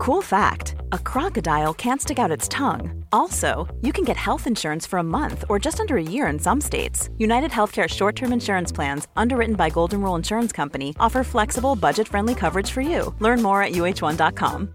Cool fact a crocodile can't stick out its tongue. Also, you can get health insurance for a month or just under a year in some states. United Healthcare short term insurance plans, underwritten by Golden Rule Insurance Company, offer flexible, budget friendly coverage for you. Learn more at uhone.com.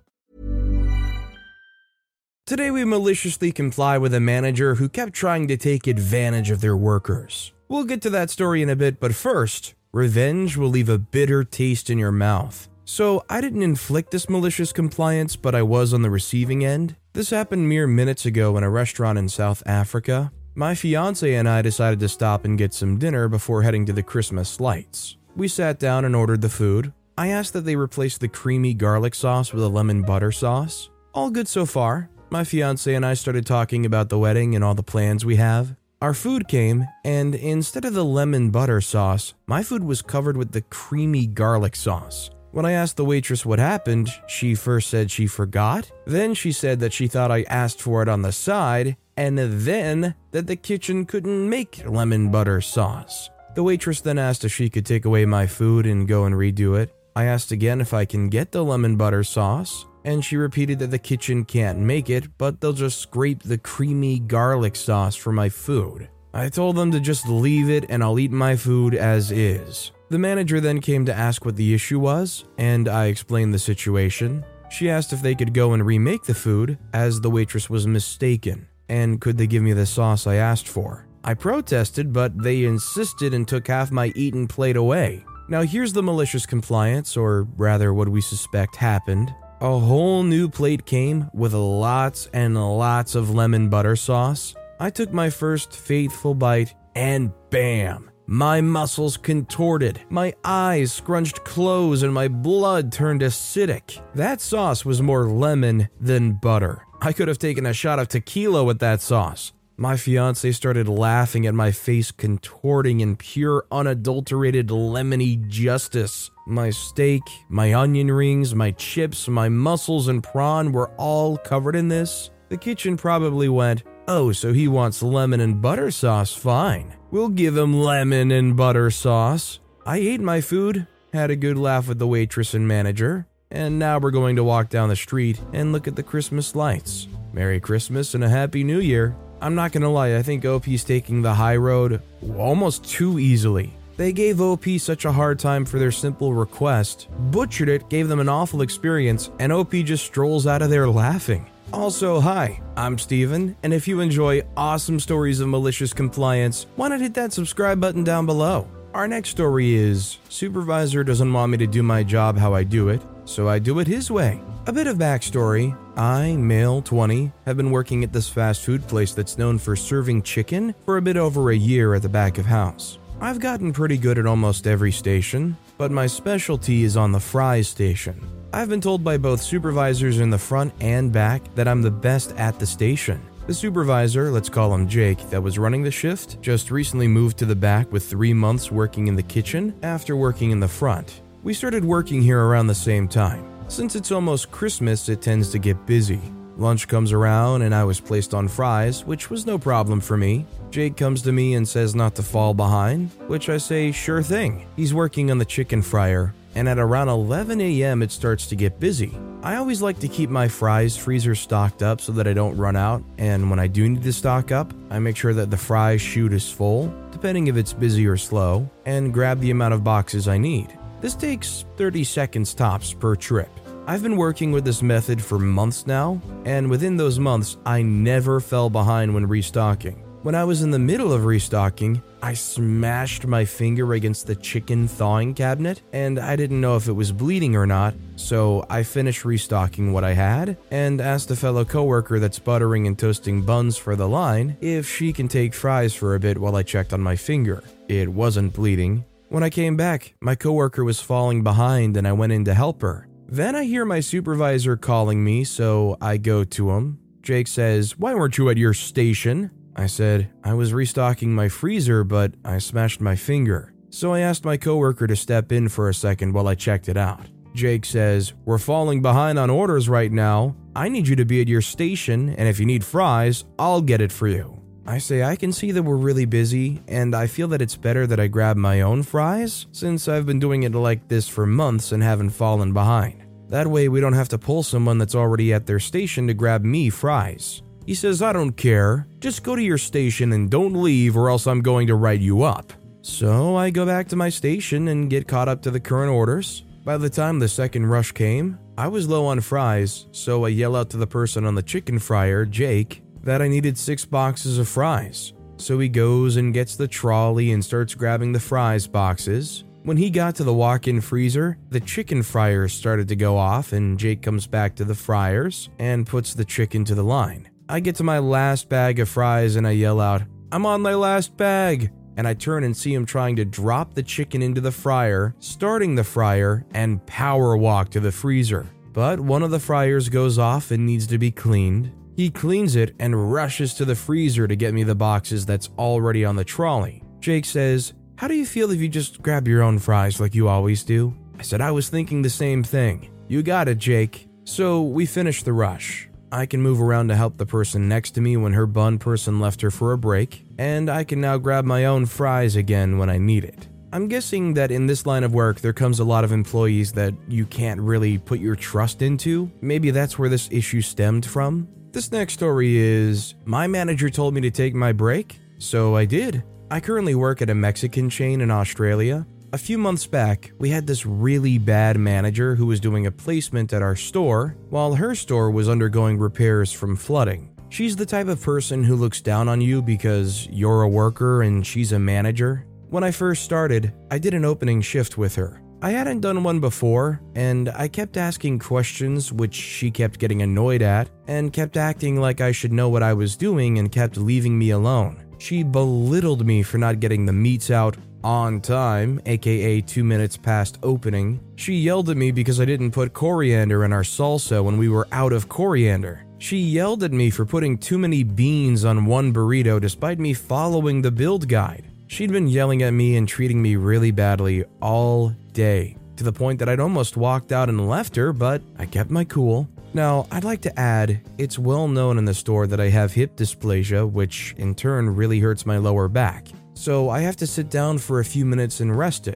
Today, we maliciously comply with a manager who kept trying to take advantage of their workers. We'll get to that story in a bit, but first, revenge will leave a bitter taste in your mouth. So, I didn't inflict this malicious compliance, but I was on the receiving end. This happened mere minutes ago in a restaurant in South Africa. My fiance and I decided to stop and get some dinner before heading to the Christmas lights. We sat down and ordered the food. I asked that they replace the creamy garlic sauce with a lemon butter sauce. All good so far. My fiance and I started talking about the wedding and all the plans we have. Our food came, and instead of the lemon butter sauce, my food was covered with the creamy garlic sauce. When I asked the waitress what happened, she first said she forgot, then she said that she thought I asked for it on the side, and then that the kitchen couldn't make lemon butter sauce. The waitress then asked if she could take away my food and go and redo it. I asked again if I can get the lemon butter sauce, and she repeated that the kitchen can't make it, but they'll just scrape the creamy garlic sauce for my food. I told them to just leave it and I'll eat my food as is. The manager then came to ask what the issue was, and I explained the situation. She asked if they could go and remake the food, as the waitress was mistaken, and could they give me the sauce I asked for. I protested, but they insisted and took half my eaten plate away. Now, here's the malicious compliance, or rather, what we suspect happened. A whole new plate came with lots and lots of lemon butter sauce. I took my first faithful bite, and bam! My muscles contorted, my eyes scrunched close, and my blood turned acidic. That sauce was more lemon than butter. I could have taken a shot of tequila with that sauce. My fiance started laughing at my face contorting in pure, unadulterated lemony justice. My steak, my onion rings, my chips, my mussels, and prawn were all covered in this. The kitchen probably went, Oh, so he wants lemon and butter sauce? Fine. We'll give him lemon and butter sauce. I ate my food, had a good laugh with the waitress and manager, and now we're going to walk down the street and look at the Christmas lights. Merry Christmas and a Happy New Year. I'm not gonna lie, I think OP's taking the high road almost too easily. They gave OP such a hard time for their simple request, butchered it, gave them an awful experience, and OP just strolls out of there laughing. Also, hi, I'm Steven, and if you enjoy awesome stories of malicious compliance, why not hit that subscribe button down below? Our next story is Supervisor doesn't want me to do my job how I do it, so I do it his way. A bit of backstory I, male 20, have been working at this fast food place that's known for serving chicken for a bit over a year at the back of house. I've gotten pretty good at almost every station, but my specialty is on the fries station. I've been told by both supervisors in the front and back that I'm the best at the station. The supervisor, let's call him Jake, that was running the shift, just recently moved to the back with three months working in the kitchen after working in the front. We started working here around the same time. Since it's almost Christmas, it tends to get busy. Lunch comes around and I was placed on fries, which was no problem for me. Jake comes to me and says not to fall behind, which I say, sure thing. He's working on the chicken fryer, and at around 11 a.m., it starts to get busy. I always like to keep my fries freezer stocked up so that I don't run out, and when I do need to stock up, I make sure that the fries chute is full, depending if it's busy or slow, and grab the amount of boxes I need. This takes 30 seconds tops per trip. I've been working with this method for months now, and within those months, I never fell behind when restocking. When I was in the middle of restocking, I smashed my finger against the chicken thawing cabinet, and I didn't know if it was bleeding or not, so I finished restocking what I had and asked a fellow coworker that's buttering and toasting buns for the line if she can take fries for a bit while I checked on my finger. It wasn't bleeding. When I came back, my coworker was falling behind and I went in to help her. Then I hear my supervisor calling me, so I go to him. Jake says, Why weren't you at your station? I said, I was restocking my freezer, but I smashed my finger. So I asked my coworker to step in for a second while I checked it out. Jake says, We're falling behind on orders right now. I need you to be at your station, and if you need fries, I'll get it for you. I say, I can see that we're really busy, and I feel that it's better that I grab my own fries, since I've been doing it like this for months and haven't fallen behind. That way, we don't have to pull someone that's already at their station to grab me fries. He says, I don't care. Just go to your station and don't leave, or else I'm going to write you up. So I go back to my station and get caught up to the current orders. By the time the second rush came, I was low on fries, so I yell out to the person on the chicken fryer, Jake, that I needed six boxes of fries. So he goes and gets the trolley and starts grabbing the fries boxes. When he got to the walk in freezer, the chicken fryers started to go off, and Jake comes back to the fryers and puts the chicken to the line. I get to my last bag of fries and I yell out, I'm on my last bag! And I turn and see him trying to drop the chicken into the fryer, starting the fryer, and power walk to the freezer. But one of the fryers goes off and needs to be cleaned. He cleans it and rushes to the freezer to get me the boxes that's already on the trolley. Jake says, how do you feel if you just grab your own fries like you always do? I said, I was thinking the same thing. You got it, Jake. So we finish the rush. I can move around to help the person next to me when her bun person left her for a break, and I can now grab my own fries again when I need it. I'm guessing that in this line of work, there comes a lot of employees that you can't really put your trust into. Maybe that's where this issue stemmed from. This next story is My manager told me to take my break, so I did. I currently work at a Mexican chain in Australia. A few months back, we had this really bad manager who was doing a placement at our store while her store was undergoing repairs from flooding. She's the type of person who looks down on you because you're a worker and she's a manager. When I first started, I did an opening shift with her. I hadn't done one before, and I kept asking questions which she kept getting annoyed at and kept acting like I should know what I was doing and kept leaving me alone. She belittled me for not getting the meats out on time, aka two minutes past opening. She yelled at me because I didn't put coriander in our salsa when we were out of coriander. She yelled at me for putting too many beans on one burrito despite me following the build guide. She'd been yelling at me and treating me really badly all day, to the point that I'd almost walked out and left her, but I kept my cool. Now, I'd like to add, it's well known in the store that I have hip dysplasia, which in turn really hurts my lower back. So I have to sit down for a few minutes and rest it.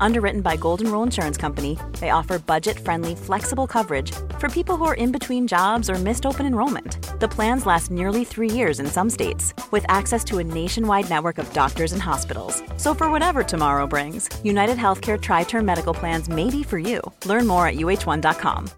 Underwritten by Golden Rule Insurance Company, they offer budget friendly, flexible coverage for people who are in between jobs or missed open enrollment. The plans last nearly three years in some states, with access to a nationwide network of doctors and hospitals. So, for whatever tomorrow brings, United Healthcare Tri Term Medical Plans may be for you. Learn more at uhone.com.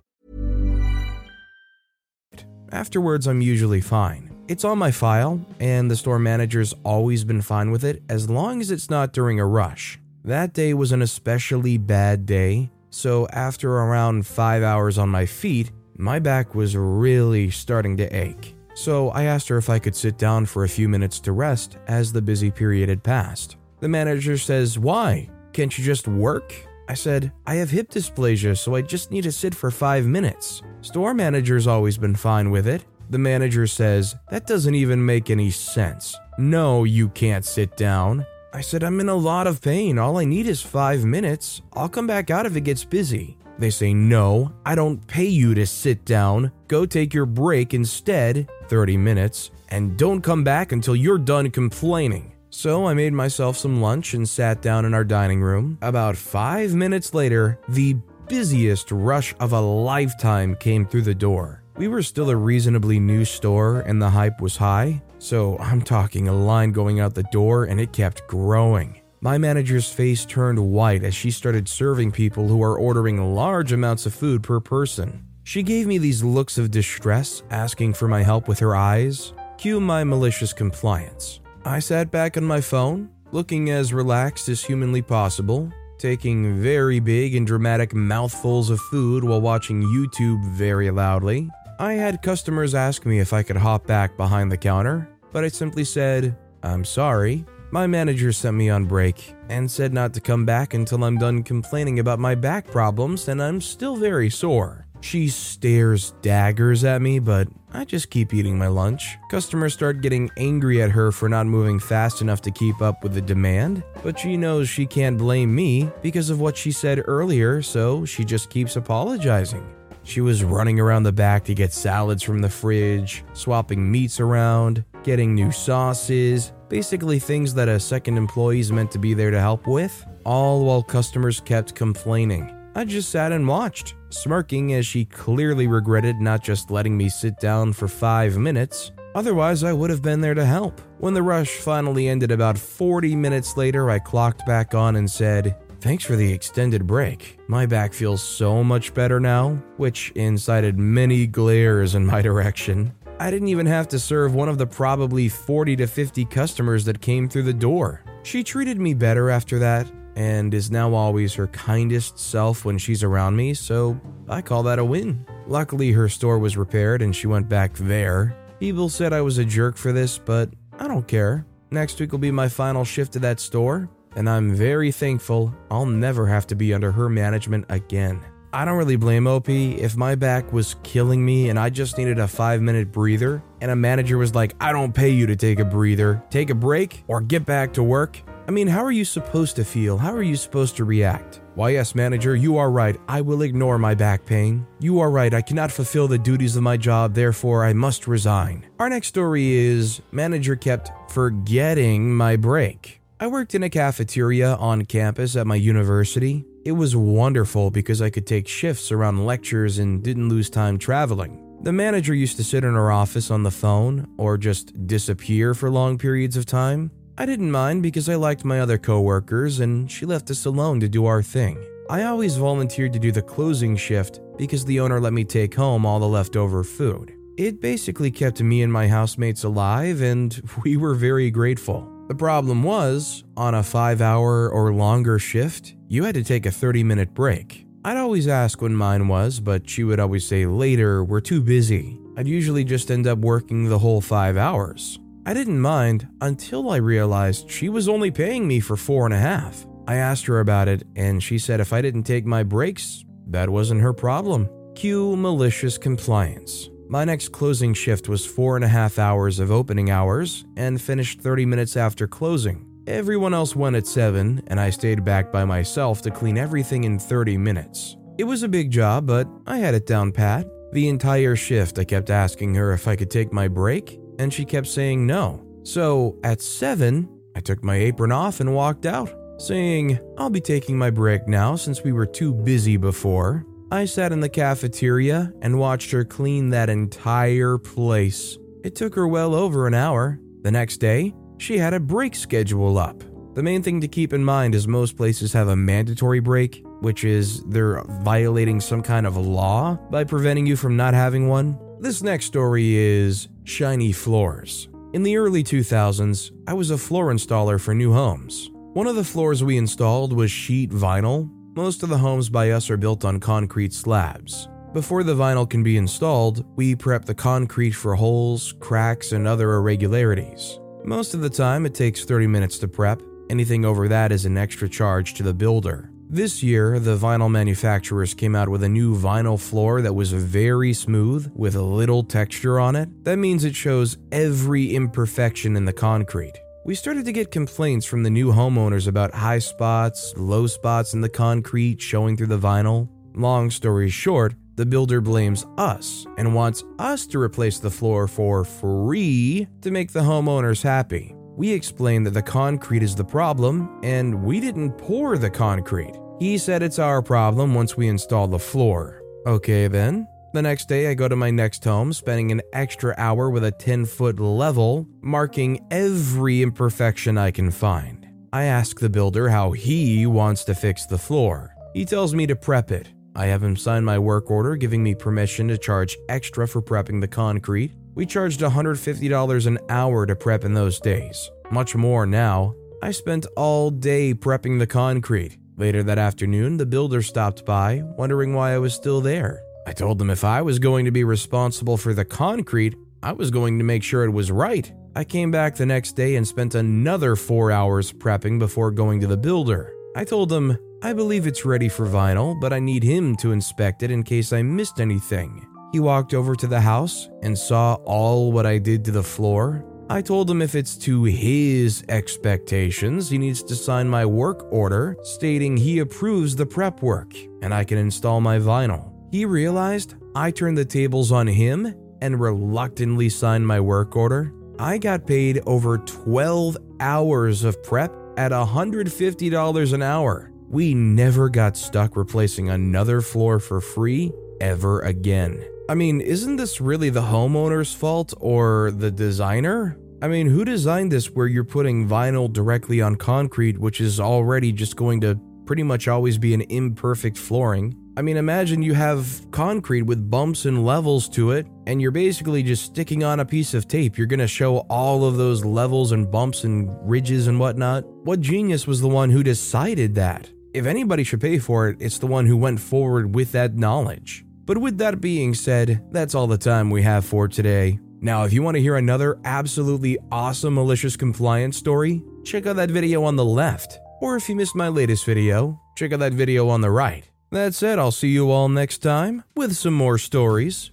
Afterwards, I'm usually fine. It's on my file, and the store manager's always been fine with it as long as it's not during a rush. That day was an especially bad day, so after around 5 hours on my feet, my back was really starting to ache. So I asked her if I could sit down for a few minutes to rest as the busy period had passed. The manager says, Why? Can't you just work? I said, I have hip dysplasia, so I just need to sit for five minutes. Store manager's always been fine with it. The manager says, That doesn't even make any sense. No, you can't sit down. I said, I'm in a lot of pain. All I need is five minutes. I'll come back out if it gets busy. They say, No, I don't pay you to sit down. Go take your break instead, 30 minutes, and don't come back until you're done complaining. So I made myself some lunch and sat down in our dining room. About five minutes later, the busiest rush of a lifetime came through the door. We were still a reasonably new store and the hype was high, so I'm talking a line going out the door and it kept growing. My manager's face turned white as she started serving people who are ordering large amounts of food per person. She gave me these looks of distress, asking for my help with her eyes. Cue my malicious compliance. I sat back on my phone, looking as relaxed as humanly possible, taking very big and dramatic mouthfuls of food while watching YouTube very loudly. I had customers ask me if I could hop back behind the counter, but I simply said, I'm sorry. My manager sent me on break and said not to come back until I'm done complaining about my back problems, and I'm still very sore. She stares daggers at me, but I just keep eating my lunch. Customers start getting angry at her for not moving fast enough to keep up with the demand, but she knows she can't blame me because of what she said earlier, so she just keeps apologizing. She was running around the back to get salads from the fridge, swapping meats around, getting new sauces, basically things that a second employee is meant to be there to help with, all while customers kept complaining. I just sat and watched, smirking as she clearly regretted not just letting me sit down for five minutes. Otherwise, I would have been there to help. When the rush finally ended about 40 minutes later, I clocked back on and said, Thanks for the extended break. My back feels so much better now, which incited many glares in my direction. I didn't even have to serve one of the probably 40 to 50 customers that came through the door. She treated me better after that and is now always her kindest self when she's around me, so I call that a win. Luckily, her store was repaired and she went back there. People said I was a jerk for this, but I don't care. Next week will be my final shift to that store, and I'm very thankful I'll never have to be under her management again. I don't really blame OP if my back was killing me and I just needed a five minute breather, and a manager was like, I don't pay you to take a breather, take a break, or get back to work. I mean, how are you supposed to feel? How are you supposed to react? Why, yes, manager, you are right. I will ignore my back pain. You are right. I cannot fulfill the duties of my job, therefore, I must resign. Our next story is manager kept forgetting my break. I worked in a cafeteria on campus at my university. It was wonderful because I could take shifts around lectures and didn't lose time traveling. The manager used to sit in her office on the phone or just disappear for long periods of time. I didn't mind because I liked my other coworkers and she left us alone to do our thing. I always volunteered to do the closing shift because the owner let me take home all the leftover food. It basically kept me and my housemates alive and we were very grateful. The problem was, on a 5 hour or longer shift, you had to take a 30 minute break. I'd always ask when mine was, but she would always say later, we're too busy. I'd usually just end up working the whole 5 hours. I didn't mind until I realized she was only paying me for four and a half. I asked her about it, and she said if I didn't take my breaks, that wasn't her problem. Cue malicious compliance. My next closing shift was four and a half hours of opening hours and finished 30 minutes after closing. Everyone else went at 7, and I stayed back by myself to clean everything in 30 minutes. It was a big job, but I had it down pat. The entire shift, I kept asking her if I could take my break, and she kept saying no. So at 7, I took my apron off and walked out, saying, I'll be taking my break now since we were too busy before. I sat in the cafeteria and watched her clean that entire place. It took her well over an hour. The next day, she had a break schedule up. The main thing to keep in mind is most places have a mandatory break, which is they're violating some kind of law by preventing you from not having one. This next story is shiny floors. In the early 2000s, I was a floor installer for new homes. One of the floors we installed was sheet vinyl. Most of the homes by us are built on concrete slabs. Before the vinyl can be installed, we prep the concrete for holes, cracks, and other irregularities. Most of the time, it takes 30 minutes to prep. Anything over that is an extra charge to the builder. This year, the vinyl manufacturers came out with a new vinyl floor that was very smooth with a little texture on it. That means it shows every imperfection in the concrete. We started to get complaints from the new homeowners about high spots, low spots in the concrete showing through the vinyl. Long story short, the builder blames us and wants us to replace the floor for free to make the homeowners happy. We explained that the concrete is the problem and we didn't pour the concrete. He said it's our problem once we install the floor. Okay, then. The next day, I go to my next home, spending an extra hour with a 10 foot level, marking every imperfection I can find. I ask the builder how he wants to fix the floor. He tells me to prep it. I have him sign my work order, giving me permission to charge extra for prepping the concrete. We charged $150 an hour to prep in those days. Much more now. I spent all day prepping the concrete. Later that afternoon, the builder stopped by, wondering why I was still there. I told them if I was going to be responsible for the concrete, I was going to make sure it was right. I came back the next day and spent another four hours prepping before going to the builder. I told him, I believe it's ready for vinyl, but I need him to inspect it in case I missed anything. He walked over to the house and saw all what I did to the floor. I told him if it's to his expectations, he needs to sign my work order stating he approves the prep work and I can install my vinyl. He realized I turned the tables on him and reluctantly signed my work order. I got paid over 12 hours of prep at $150 an hour. We never got stuck replacing another floor for free ever again. I mean, isn't this really the homeowner's fault or the designer? I mean, who designed this where you're putting vinyl directly on concrete, which is already just going to pretty much always be an imperfect flooring? I mean, imagine you have concrete with bumps and levels to it, and you're basically just sticking on a piece of tape. You're gonna show all of those levels and bumps and ridges and whatnot. What genius was the one who decided that? If anybody should pay for it, it's the one who went forward with that knowledge. But with that being said, that's all the time we have for today. Now, if you want to hear another absolutely awesome malicious compliance story, check out that video on the left. Or if you missed my latest video, check out that video on the right. That said, I'll see you all next time with some more stories.